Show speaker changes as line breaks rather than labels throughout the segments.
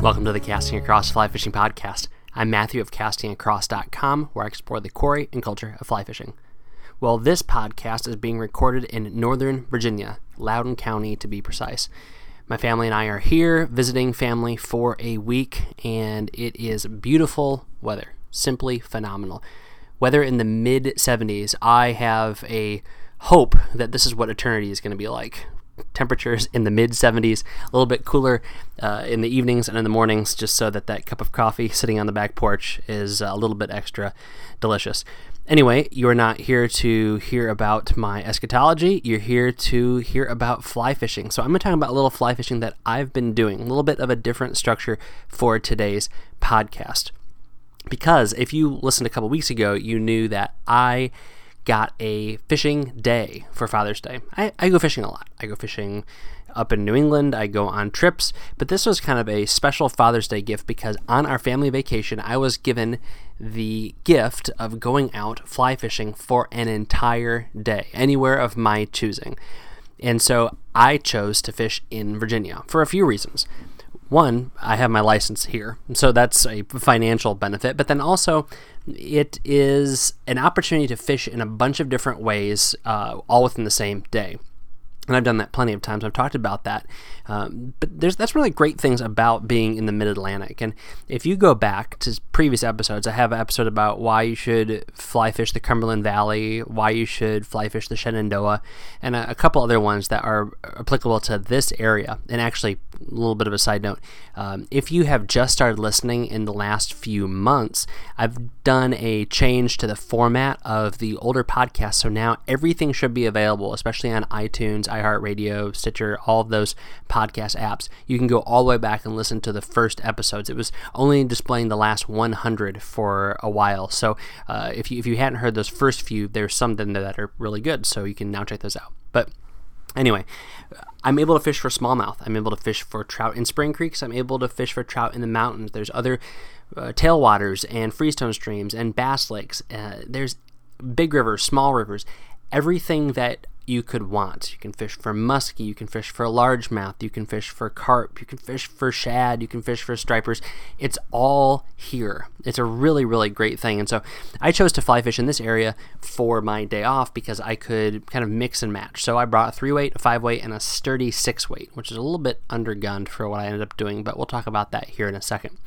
Welcome to the Casting Across Fly Fishing Podcast. I'm Matthew of castingacross.com, where I explore the quarry and culture of fly fishing. Well, this podcast is being recorded in Northern Virginia, Loudoun County to be precise. My family and I are here visiting family for a week, and it is beautiful weather. Simply phenomenal. Weather in the mid 70s. I have a hope that this is what eternity is going to be like temperatures in the mid 70s, a little bit cooler uh, in the evenings and in the mornings, just so that that cup of coffee sitting on the back porch is a little bit extra delicious. Anyway, you're not here to hear about my eschatology. You're here to hear about fly fishing. So, I'm going to talk about a little fly fishing that I've been doing, a little bit of a different structure for today's podcast. Because if you listened a couple weeks ago, you knew that I got a fishing day for Father's Day. I, I go fishing a lot. I go fishing up in New England. I go on trips, but this was kind of a special Father's Day gift because on our family vacation, I was given the gift of going out fly fishing for an entire day, anywhere of my choosing. And so I chose to fish in Virginia for a few reasons one, I have my license here, so that's a financial benefit, but then also it is an opportunity to fish in a bunch of different ways, uh, all within the same day and I've done that plenty of times. I've talked about that, um, but there's that's really great things about being in the Mid Atlantic. And if you go back to previous episodes, I have an episode about why you should fly fish the Cumberland Valley, why you should fly fish the Shenandoah, and a, a couple other ones that are applicable to this area. And actually, a little bit of a side note: um, if you have just started listening in the last few months, I've done a change to the format of the older podcast. So now everything should be available, especially on iTunes iHeartRadio, Stitcher, all of those podcast apps. You can go all the way back and listen to the first episodes. It was only displaying the last 100 for a while. So uh, if, you, if you hadn't heard those first few, there's some that are really good. So you can now check those out. But anyway, I'm able to fish for smallmouth. I'm able to fish for trout in spring creeks. I'm able to fish for trout in the mountains. There's other uh, tailwaters and freestone streams and bass lakes. Uh, there's big rivers, small rivers, everything that you could want. You can fish for muskie, you can fish for largemouth, you can fish for carp, you can fish for shad, you can fish for stripers. It's all here. It's a really, really great thing. And so I chose to fly fish in this area for my day off because I could kind of mix and match. So I brought a three weight, a five weight, and a sturdy six weight, which is a little bit undergunned for what I ended up doing, but we'll talk about that here in a second.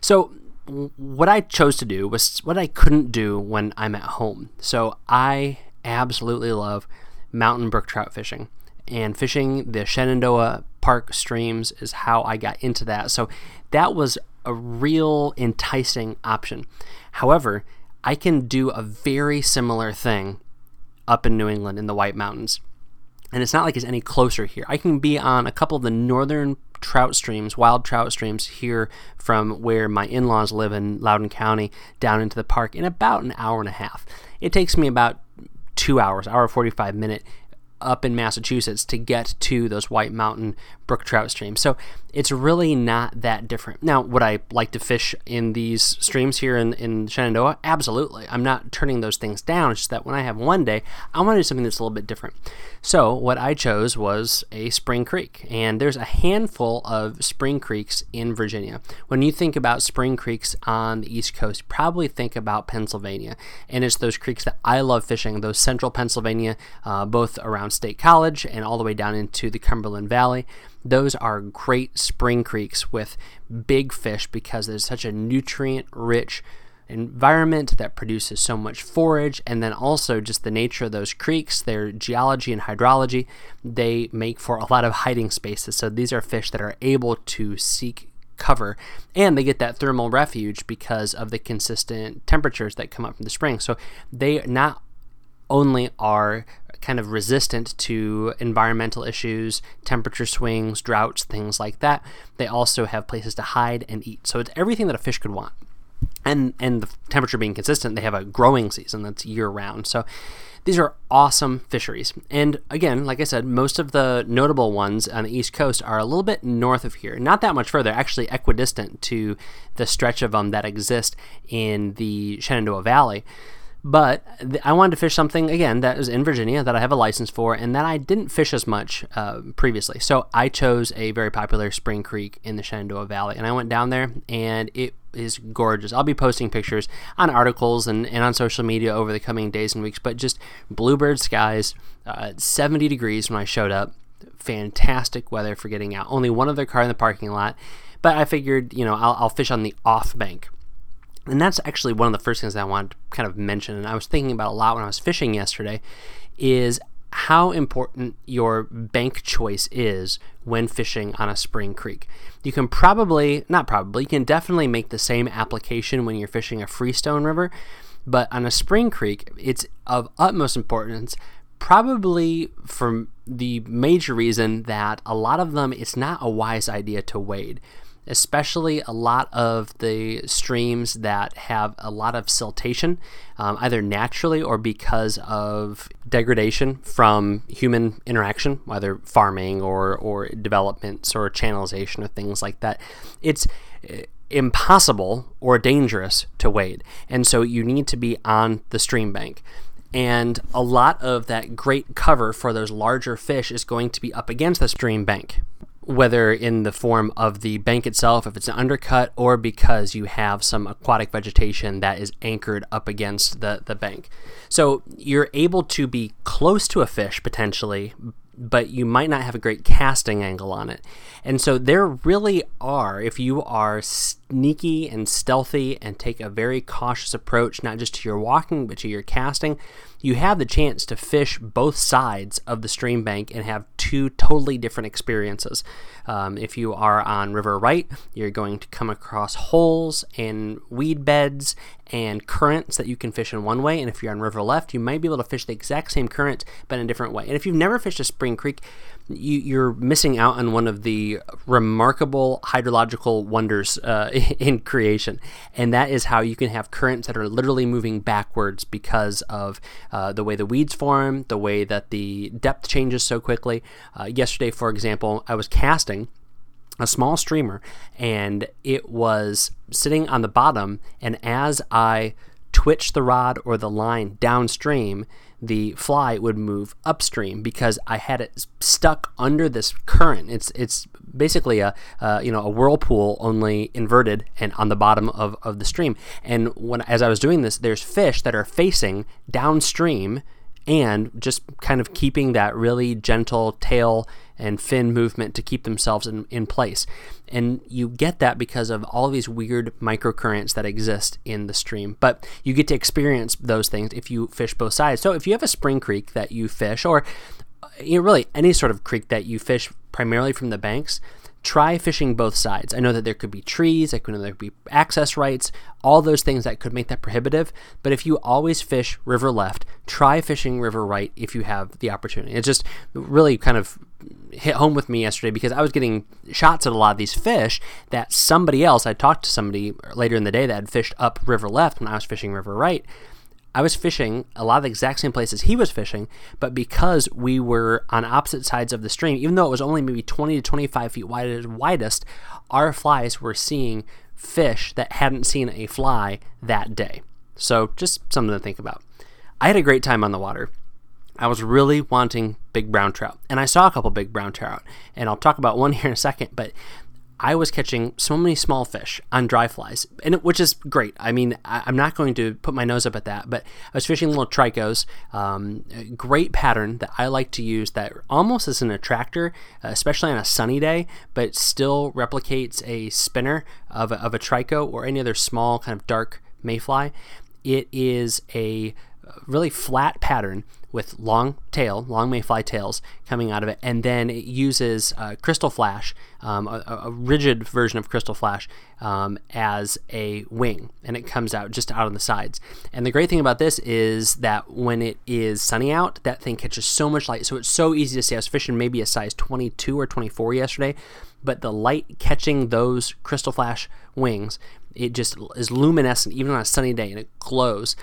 So what I chose to do was what I couldn't do when I'm at home. So I absolutely love mountain brook trout fishing. And fishing the Shenandoah Park streams is how I got into that. So that was a real enticing option. However, I can do a very similar thing up in New England in the White Mountains. And it's not like it's any closer here. I can be on a couple of the northern trout streams, wild trout streams here from where my in laws live in Loudoun County down into the park in about an hour and a half. It takes me about two hours, hour 45 minute up in Massachusetts to get to those White Mountain brook trout streams. So it's really not that different. Now, would I like to fish in these streams here in, in Shenandoah? Absolutely. I'm not turning those things down. It's just that when I have one day, I want to do something that's a little bit different. So what I chose was a spring creek. And there's a handful of spring creeks in Virginia. When you think about spring creeks on the East Coast, probably think about Pennsylvania. And it's those creeks that I love fishing, those central Pennsylvania, uh, both around State College and all the way down into the Cumberland Valley. Those are great spring creeks with big fish because there's such a nutrient rich environment that produces so much forage, and then also just the nature of those creeks, their geology and hydrology, they make for a lot of hiding spaces. So these are fish that are able to seek cover and they get that thermal refuge because of the consistent temperatures that come up from the spring. So they not only are kind of resistant to environmental issues, temperature swings, droughts, things like that. They also have places to hide and eat. So it's everything that a fish could want. And and the temperature being consistent, they have a growing season that's year round. So these are awesome fisheries. And again, like I said, most of the notable ones on the East Coast are a little bit north of here. Not that much further, actually equidistant to the stretch of them that exist in the Shenandoah Valley. But th- I wanted to fish something again that is in Virginia that I have a license for, and that I didn't fish as much uh, previously. So I chose a very popular spring creek in the Shenandoah Valley, and I went down there, and it is gorgeous. I'll be posting pictures on articles and, and on social media over the coming days and weeks, but just bluebird skies, uh, 70 degrees when I showed up. Fantastic weather for getting out. Only one other car in the parking lot, but I figured, you know, I'll, I'll fish on the off bank and that's actually one of the first things I wanted to kind of mention, and I was thinking about a lot when I was fishing yesterday, is how important your bank choice is when fishing on a spring creek. You can probably, not probably, you can definitely make the same application when you're fishing a freestone river, but on a spring creek, it's of utmost importance, probably for the major reason that a lot of them, it's not a wise idea to wade especially a lot of the streams that have a lot of siltation, um, either naturally or because of degradation from human interaction, whether farming or, or developments or channelization or things like that. It's eh, impossible or dangerous to wade. And so you need to be on the stream bank. And a lot of that great cover for those larger fish is going to be up against the stream bank whether in the form of the bank itself, if it's an undercut, or because you have some aquatic vegetation that is anchored up against the, the bank. So you're able to be close to a fish potentially, but you might not have a great casting angle on it. And so there really are, if you are sneaky and stealthy and take a very cautious approach, not just to your walking, but to your casting, you have the chance to fish both sides of the stream bank and have two totally different experiences. Um, if you are on River Right, you're going to come across holes and weed beds and currents that you can fish in one way. And if you're on River Left, you might be able to fish the exact same current but in a different way. And if you've never fished a spring creek, you, are missing out on one of the remarkable hydrological wonders uh, in creation, and that is how you can have currents that are literally moving backwards because of uh, the way the weeds form, the way that the depth changes so quickly. Uh, yesterday, for example, I was casting a small streamer, and it was sitting on the bottom, and as I twitched the rod or the line downstream, the fly would move upstream because I had it stuck under this current. It's it's basically a uh, you know a whirlpool only inverted and on the bottom of, of the stream. And when as I was doing this, there's fish that are facing downstream and just kind of keeping that really gentle tail and fin movement to keep themselves in, in place. And you get that because of all these weird microcurrents that exist in the stream. But you get to experience those things if you fish both sides. So if you have a spring creek that you fish, or uh, you know, really any sort of creek that you fish primarily from the banks, try fishing both sides. I know that there could be trees, I know there could be access rights, all those things that could make that prohibitive. But if you always fish river left, try fishing river right if you have the opportunity. It just really kind of hit home with me yesterday because I was getting shots at a lot of these fish that somebody else, I talked to somebody later in the day that had fished up river left when I was fishing river right. I was fishing a lot of the exact same places he was fishing, but because we were on opposite sides of the stream, even though it was only maybe 20 to 25 feet wide, at widest, our flies were seeing fish that hadn't seen a fly that day. So just something to think about. I had a great time on the water. I was really wanting big brown trout, and I saw a couple big brown trout, and I'll talk about one here in a second. But I was catching so many small fish on dry flies, and it, which is great. I mean, I, am not going to put my nose up at that, but I was fishing little tricos. Um, great pattern that I like to use that almost is an attractor, especially on a sunny day, but still replicates a spinner of a, of a trico or any other small kind of dark mayfly. It is a really flat pattern with long tail, long mayfly tails coming out of it, and then it uses uh, Krystal Flash, um, a, a, rigid version of Krystal Flash, um, as a wing, and it comes out just out on the sides. And the great thing about this is that when it is sunny out, that thing catches so much light, so it's so easy to see. I was fishing maybe a size 22 or 24 yesterday, but the light catching those Krystal Flash wings, it just is luminescent even on a sunny day, and it glows.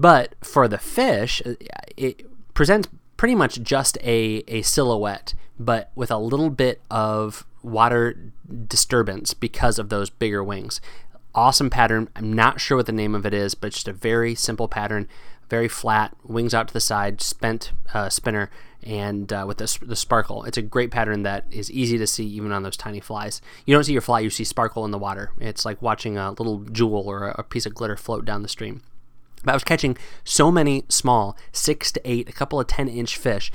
But for the fish, uh, it presents pretty much just a, a silhouette, but with a little bit of water disturbance because of those bigger wings. Awesome pattern. I'm not sure what the name of it is, but just a very simple pattern, very flat, wings out to the side, spent uh, spinner, and uh, with the, the sparkle. It's a great pattern that is easy to see even on those tiny flies. You don't see your fly, you see sparkle in the water. It's like watching a little jewel or a piece of glitter float down the stream. But I was catching so many small, six to eight, a couple of 10 inch fish.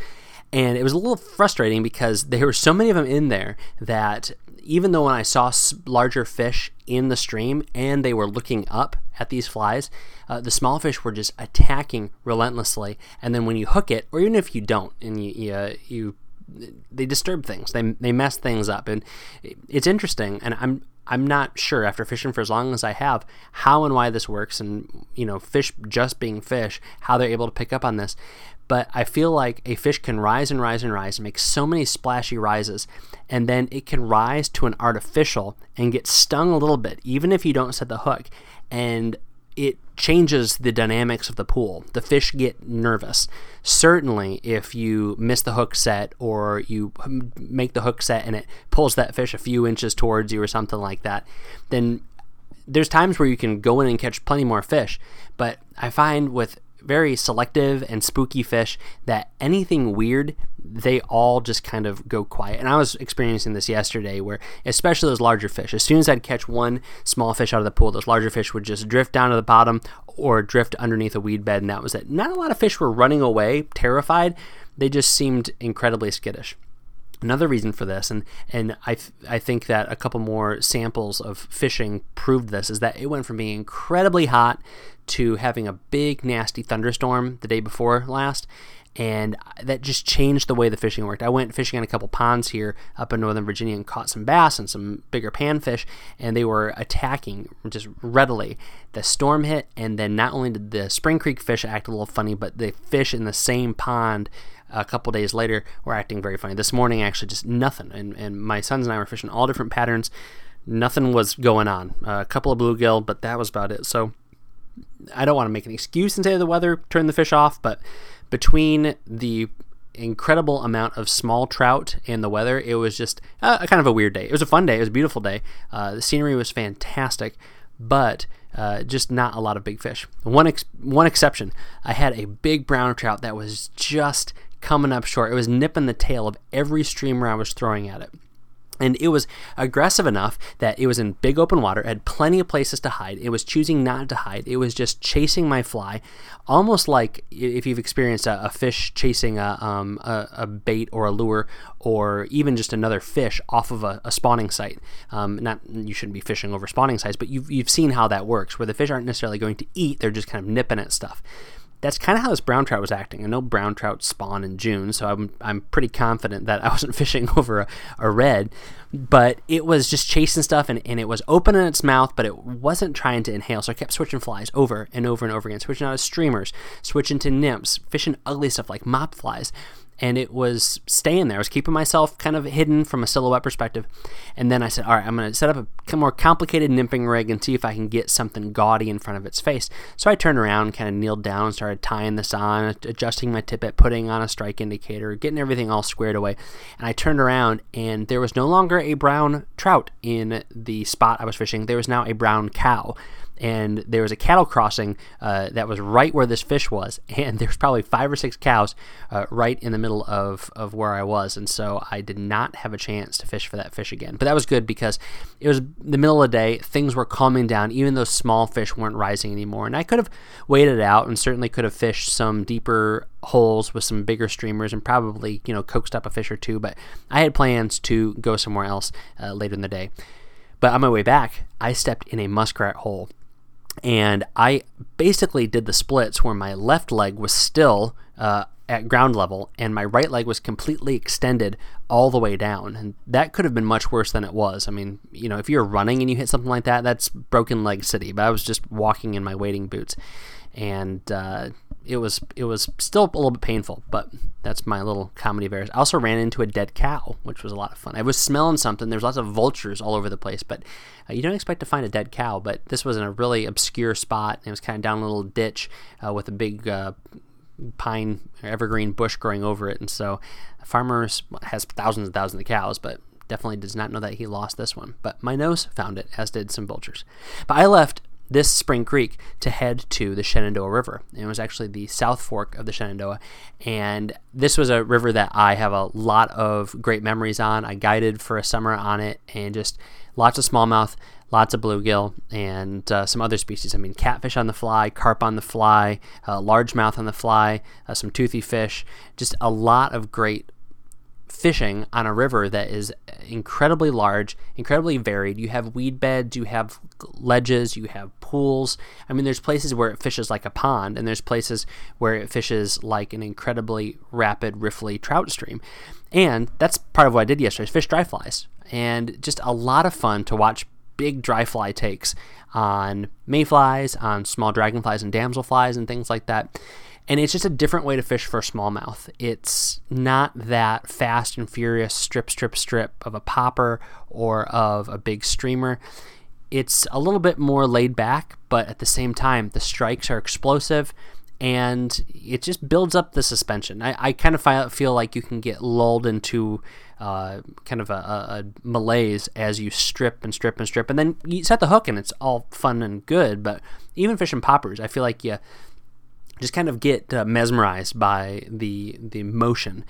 And it was a little frustrating because there were so many of them in there that even though when I saw larger fish in the stream and they were looking up at these flies, uh, the small fish were just attacking relentlessly. And then when you hook it, or even if you don't, and you, you, uh, you they disturb things, they, they mess things up. And it's interesting. And I'm, I'm not sure after fishing for as long as I have how and why this works and you know fish just being fish how they're able to pick up on this. But I feel like a fish can rise and rise and rise and make so many splashy rises and then it can rise to an artificial and get stung a little bit even if you don't set the hook. And it changes the dynamics of the pool. The fish get nervous. Certainly, if you miss the hook set or you make the hook set and it pulls that fish a few inches towards you or something like that, then there's times where you can go in and catch plenty more fish. But I find with very selective and spooky fish that anything weird they all just kind of go quiet. And I was experiencing this yesterday where, especially those larger fish, as soon as I'd catch one small fish out of the pool, those larger fish would just drift down to the bottom or drift underneath a weed bed, and that was it. Not a lot of fish were running away, terrified. They just seemed incredibly skittish. Another reason for this, and and I th- I think that a couple more samples of fishing proved this, is that it went from being incredibly hot to having a big nasty thunderstorm the day before last, and that just changed the way the fishing worked. I went fishing in a couple ponds here up in Northern Virginia and caught some bass and some bigger panfish, and they were attacking just readily. The storm hit, and then not only did the Spring Creek fish act a little funny, but the fish in the same pond a couple days later were acting very funny. This morning, actually, just nothing. And, and my sons and I were fishing all different patterns. Nothing was going on. A couple of bluegill, but that was about it. So I don't want to make an excuse and say the weather turned the fish off, but between the incredible amount of small trout and the weather, it was just a, kind of a weird day. It was a fun day. It was a beautiful day. Uh, the scenery was fantastic, but uh, just not a lot of big fish. One ex- one exception, I had a big brown trout that was just coming up short. It was nipping the tail of every streamer I was throwing at it. And it was aggressive enough that it was in big open water, had plenty of places to hide. It was choosing not to hide. It was just chasing my fly, almost like if you've experienced a, a fish chasing a, um, a, a, bait or a lure, or even just another fish off of a, spawning site. Um, not you shouldn't be fishing over spawning sites, but you've you've seen how that works, where the fish aren't necessarily going to eat; they're just kind of nipping at stuff that's kind of how this brown trout was acting. I know brown trout spawn in June, so I'm, I'm pretty confident that I wasn't fishing over a, a redd, but it was just chasing stuff and, and it was open in its mouth, but it wasn't trying to inhale. So I kept switching flies over and over and over again, switching out of streamers, switching to nymphs, fishing ugly stuff like mop flies. And it was staying there. I was keeping myself kind of hidden from a silhouette perspective. And then I said, all right, I'm going to set up a more complicated nymphing rig and see if I can get something gaudy in front of its face. So I turned around, kind of kneeled down, started tying this on, adjusting my tippet, putting on a strike indicator, getting everything all squared away. And I turned around, and there was no longer a brown trout in the spot I was fishing. There was now a brown cow and there was a cattle crossing uh, that was right where this fish was, and there's probably five or six cows uh, right in the middle of, of where I was, and so I did not have a chance to fish for that fish again. But that was good because it was the middle of the day, things were calming down, even those small fish weren't rising anymore, and I could have waited out and certainly could have fished some deeper holes with some bigger streamers and probably you know coaxed up a fish or two, but I had plans to go somewhere else uh, later in the day. But on my way back, I stepped in a muskrat hole and I basically did the splits where my left leg was still uh, at ground level and my right leg was completely extended all the way down. And that could have been much worse than it was. I mean, you know, if you're running and you hit something like that, that's broken leg city. But I was just walking in my wading boots and uh, it was it was still a little bit painful, but that's my little comedy errors. I also ran into a dead cow, which was a lot of fun. I was smelling something. There's lots of vultures all over the place, but uh, you don't expect to find a dead cow. But this was in a really obscure spot. It was kind of down a little ditch uh, with a big uh, pine evergreen bush growing over it, and so farmers has thousands and thousands of cows, but definitely does not know that he lost this one. But my nose found it, as did some vultures. But I left this Spring Creek to head to the Shenandoah River. It was actually the South Fork of the Shenandoah, and this was a river that I have a lot of great memories on. I guided for a summer on it, and just lots of smallmouth, lots of bluegill, and uh, some other species. I mean, catfish on the fly, carp on the fly, uh, largemouth on the fly, uh, some toothy fish, just a lot of great fishing on a river that is incredibly large, incredibly varied. You have weed beds, you have ledges, you have pools. I mean, there's places where it fishes like a pond, and there's places where it fishes like an incredibly rapid, riffly trout stream. And that's part of what I did yesterday, fish dry flies. And just a lot of fun to watch big dry fly takes on mayflies, on small dragonflies and damselflies and things like that. And it's just a different way to fish for smallmouth. It's not that fast and furious strip, strip, strip of a popper or of a big streamer. It's a little bit more laid back, but at the same time, the strikes are explosive and it just builds up the suspension. I, I kind of feel like you can get lulled into uh, kind of a, a, malaise as you strip and strip and strip, and then you set the hook and it's all fun and good. But even fishing poppers, I feel like you just kind of get uh, mesmerized by the the motion.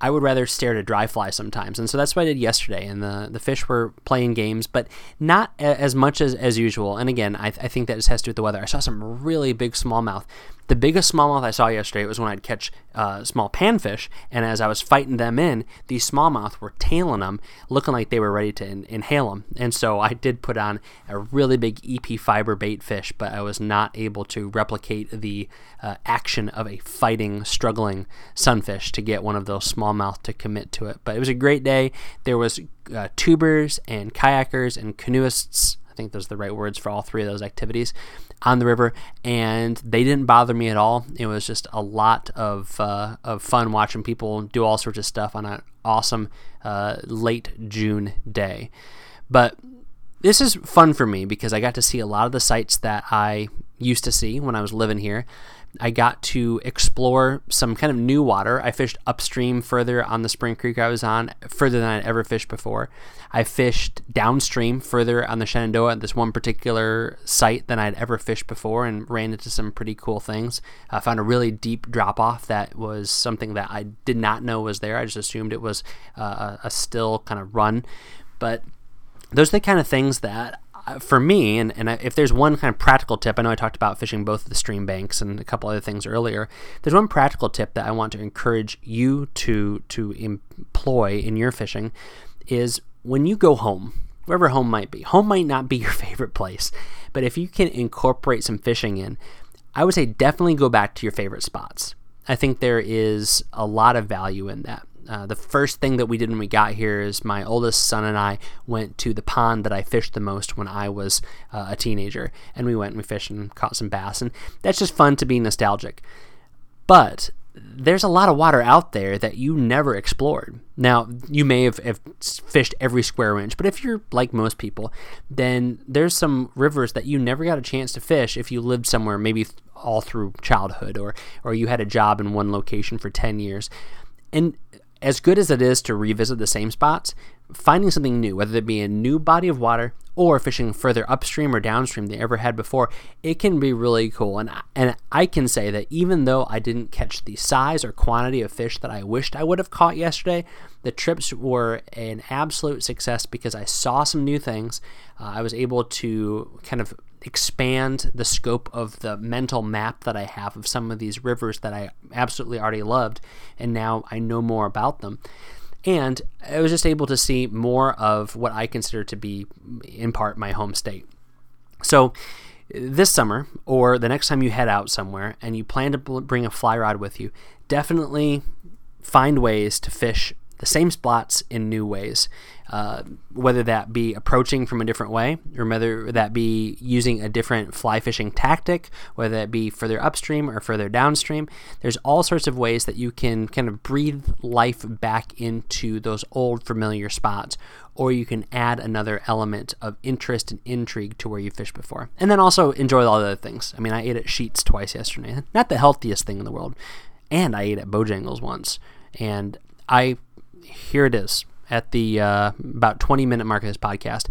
I would rather stare at a dry fly sometimes, and so that's what I did yesterday. And the the fish were playing games, but not a, as much as as usual. And again, I, I think that just has to do with the weather. I saw some really big smallmouth the biggest smallmouth I saw yesterday was when I'd catch uh, small panfish, and as I was fighting them in, these smallmouth were tailing them, looking like they were ready to in- inhale them. And so I did put on a really big EP fiber bait fish, but I was not able to replicate the uh, action of a fighting, struggling sunfish to get one of those smallmouth to commit to it. But it was a great day. There was uh, tubers and kayakers and canoeists. I think those are the right words for all three of those activities on the river, and they didn't bother me at all. It was just a lot of uh, of fun watching people do all sorts of stuff on an awesome uh, late June day. But this is fun for me because I got to see a lot of the sites that I used to see when I was living here. I got to explore some kind of new water. I fished upstream further on the Spring Creek I was on, further than I'd ever fished before. I fished downstream further on the Shenandoah at this one particular site than I'd ever fished before and ran into some pretty cool things. I found a really deep drop off that was something that I did not know was there. I just assumed it was uh, a still kind of run. But those are the kind of things that Uh, for me, and, and if there's one kind of practical tip, I know I talked about fishing both the stream banks and a couple other things earlier. There's one practical tip that I want to encourage you to to employ in your fishing is when you go home, wherever home might be. Home might not be your favorite place, but if you can incorporate some fishing in, I would say definitely go back to your favorite spots. I think there is a lot of value in that. Uh, the first thing that we did when we got here is my oldest son and I went to the pond that I fished the most when I was uh, a teenager, and we went and we fished and caught some bass, and that's just fun to be nostalgic. But there's a lot of water out there that you never explored. Now, you may have, have, fished every square inch, but if you're like most people, then there's some rivers that you never got a chance to fish if you lived somewhere, maybe all through childhood, or or you had a job in one location for ten years. And as good as it is to revisit the same spots, finding something new, whether it be a new body of water or fishing further upstream or downstream than you ever had before, it can be really cool. And and I can say that even though I didn't catch the size or quantity of fish that I wished I would have caught yesterday, the trips were an absolute success because I saw some new things. Uh, I was able to kind of expand the scope of the mental map that I have of some of these rivers that I absolutely already loved, and now I know more about them. And I was just able to see more of what I consider to be, in part, my home state. So, this summer, or the next time you head out somewhere and you plan to bring a fly rod with you, definitely find ways to fish the same spots in new ways, uh, whether that be approaching from a different way, or whether that be using a different fly fishing tactic, whether that be further upstream or further downstream. There's all sorts of ways that you can kind of breathe life back into those old familiar spots, or you can add another element of interest and intrigue to where you fished before. And then also enjoy all the other things. I mean, I ate at Sheetz twice yesterday. Not the healthiest thing in the world. And I ate at Bojangles once. And I here it is at the uh, about 20 minute mark of this podcast.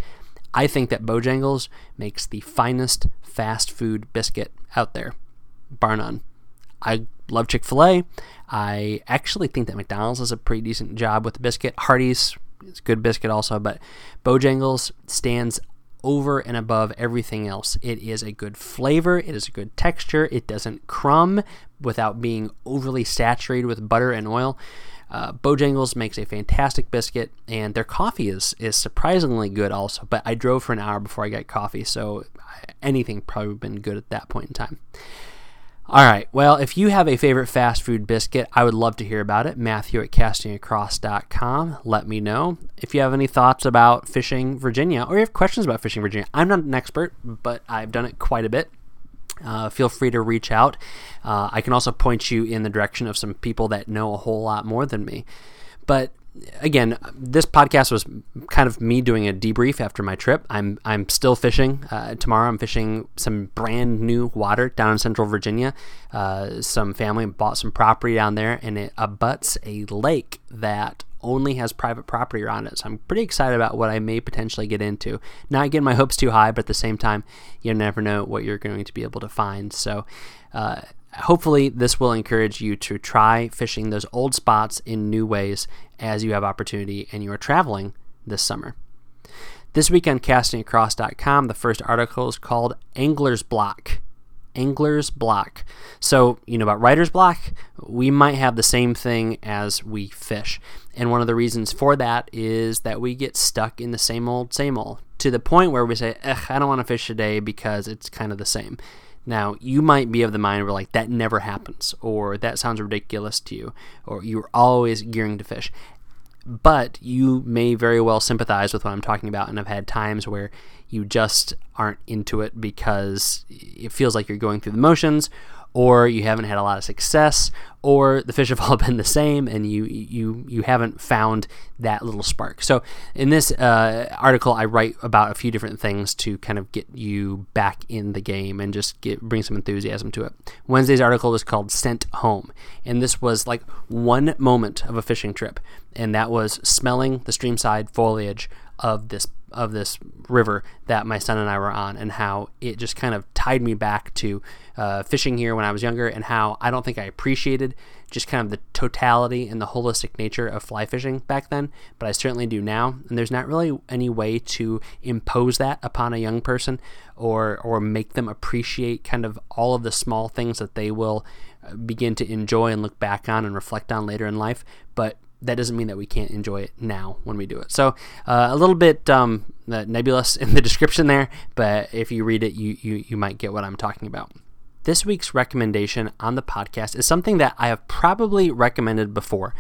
I think that Bojangles makes the finest fast food biscuit out there, bar none. I love Chick fil A. I actually think that McDonald's does a pretty decent job with the biscuit. Hardee's is good biscuit also, but Bojangles stands over and above everything else. It is a good flavor, it is a good texture, it doesn't crumb without being overly saturated with butter and oil. Uh, Bojangles makes a fantastic biscuit, and their coffee is is surprisingly good also. But I drove for an hour before I got coffee, so anything probably been good at that point in time. All right. Well, if you have a favorite fast food biscuit, I would love to hear about it. Matthew at castingacross.com. Let me know. If you have any thoughts about fishing Virginia or you have questions about fishing Virginia, I'm not an expert, but I've done it quite a bit uh, feel free to reach out. Uh, I can also point you in the direction of some people that know a whole lot more than me. But again, this podcast was kind of me doing a debrief after my trip. I'm I'm still fishing. Uh, tomorrow, I'm fishing some brand new water down in Central Virginia. Uh, some family bought some property down there, and it abuts a lake that only has private property on it. So I'm pretty excited about what I may potentially get into. Not getting my hopes too high, but at the same time, you never know what you're going to be able to find. So. Uh, hopefully, this will encourage you to try fishing those old spots in new ways as you have opportunity and you are traveling this summer. This week on castingacross.com, the first article is called Angler's Block. Angler's Block. So, you know about writer's block? We might have the same thing as we fish. And one of the reasons for that is that we get stuck in the same old, same old to the point where we say, I don't want to fish today because it's kind of the same. Now, you might be of the mind where, like, that never happens, or that sounds ridiculous to you, or you're always gearing to fish. But you may very well sympathize with what I'm talking about, and have had times where you just aren't into it because it feels like you're going through the motions, or you haven't had a lot of success, or the fish have all been the same, and you you you haven't found that little spark. So in this uh, article, I write about a few different things to kind of get you back in the game and just get bring some enthusiasm to it. Wednesday's article was called "Scent Home," and this was like one moment of a fishing trip, and that was smelling the streamside foliage of this of this river that my son and I were on, and how it just kind of tied me back to uh, fishing here when I was younger, and how I don't think I appreciated just kind of the totality and the holistic nature of fly fishing back then, but I certainly do now. And there's not really any way to impose that upon a young person or or make them appreciate kind of all of the small things that they will uh, begin to enjoy and look back on and reflect on later in life. But that doesn't mean that we can't enjoy it now when we do it. So uh, a little bit um, nebulous in the description there, but if you read it, you, you you might get what I'm talking about. This week's recommendation on the podcast is something that I have probably recommended before,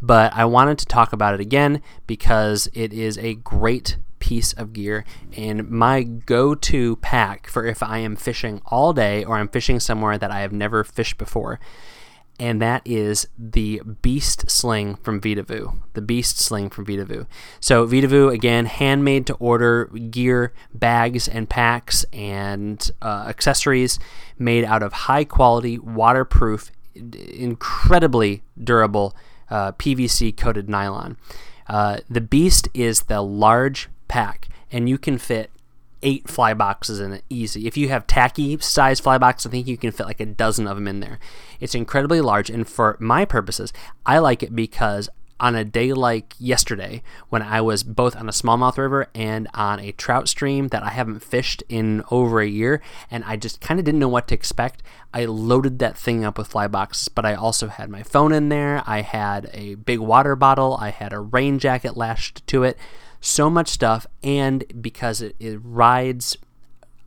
but I wanted to talk about it again because it is a great piece of gear and my go to pack for if I am fishing all day or I'm fishing somewhere that I have never fished before and that is the Beast Sling from Vedavoo. The Beast Sling from Vedavoo. So Vedavoo again, handmade to order gear, bags and packs and uh, accessories made out of high quality, waterproof, incredibly durable uh, PVC coated nylon. Uh, the Beast is the large pack, and you can fit eight fly boxes in it easy. If you have tacky size fly box, I think you can fit like a dozen of them in there. It's incredibly large, and for my purposes, I like it because on a day like yesterday, when I was both on a smallmouth river and on a trout stream that I haven't fished in over a year, and I just kind of didn't know what to expect, I loaded that thing up with fly boxes. But I also had my phone in there, I had a big water bottle, I had a rain jacket lashed to it so much stuff, and because it, it rides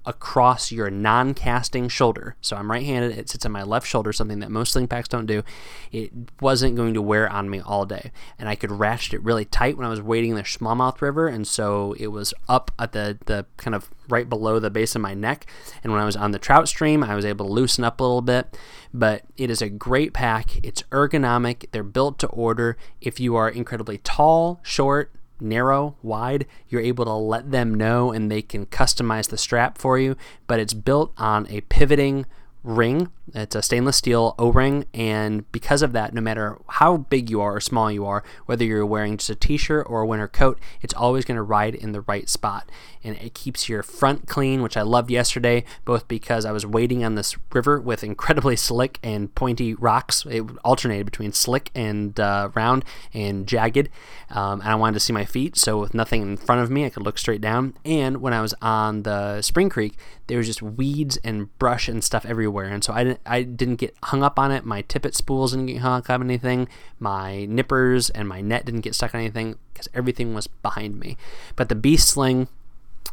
across your non casting shoulder. So I'm right handed, it sits on my left shoulder, something that most sling packs don't do. It wasn't going to wear on me all day. And I could ratchet it really tight when I was wading the smallmouth river. And so it was up at the, the kind of right below the base of my neck. And when I was on the trout stream, I was able to loosen up a little bit. But it is a great pack. It's ergonomic, they're built to order. If you are incredibly tall, short, narrow, wide, you're able to let them know and they can customize the strap for you. But it's built on a pivoting ring. It's a stainless steel O ring, and because of that, no matter how big you are or small you are, whether you're wearing just a t shirt or a winter coat, it's always going to ride in the right spot. And it keeps your front clean, which I loved yesterday, both because I was wading on this river with incredibly slick and pointy rocks. It alternated between slick and uh, round and jagged. Um, and I wanted to see my feet, so with nothing in front of me, I could look straight down. And when I was on the Spring Creek, there was just weeds and brush and stuff everywhere. And so I didn't, I didn't get hung up on it. My tippet spools didn't get hung up on anything. My nippers and my net didn't get stuck on anything because everything was behind me. But the Beast Sling,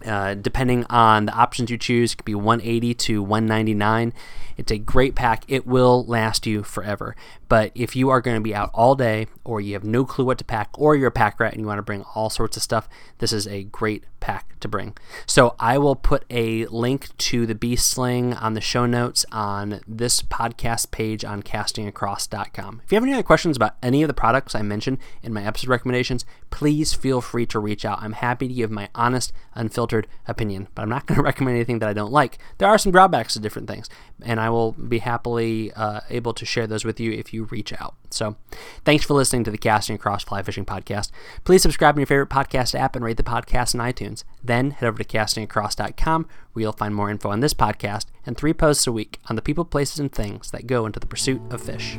uh, depending on the options you choose, could be 180 to 199. It's a great pack. It will last you forever. But if you are going to be out all day, or you have no clue what to pack, or you're a pack rat and you want to bring all sorts of stuff, this is a great pack to bring. So I will put a link to the Beast Sling on the show notes on this podcast page on castingacross.com. If you have any other questions about any of the products I mentioned in my episode recommendations, please feel free to reach out. I'm happy to give my honest, unfiltered opinion, but I'm not going to recommend anything that I don't like. There are some drawbacks to different things, and I will be happily uh, able to share those with you if you reach out. So, thanks for listening to the Casting Across Fly Fishing Podcast. Please subscribe in your favorite podcast app and rate the podcast on iTunes. Then head over to castingacross.com where you'll find more info on this podcast and three posts a week on the people, places, and things that go into the pursuit of fish.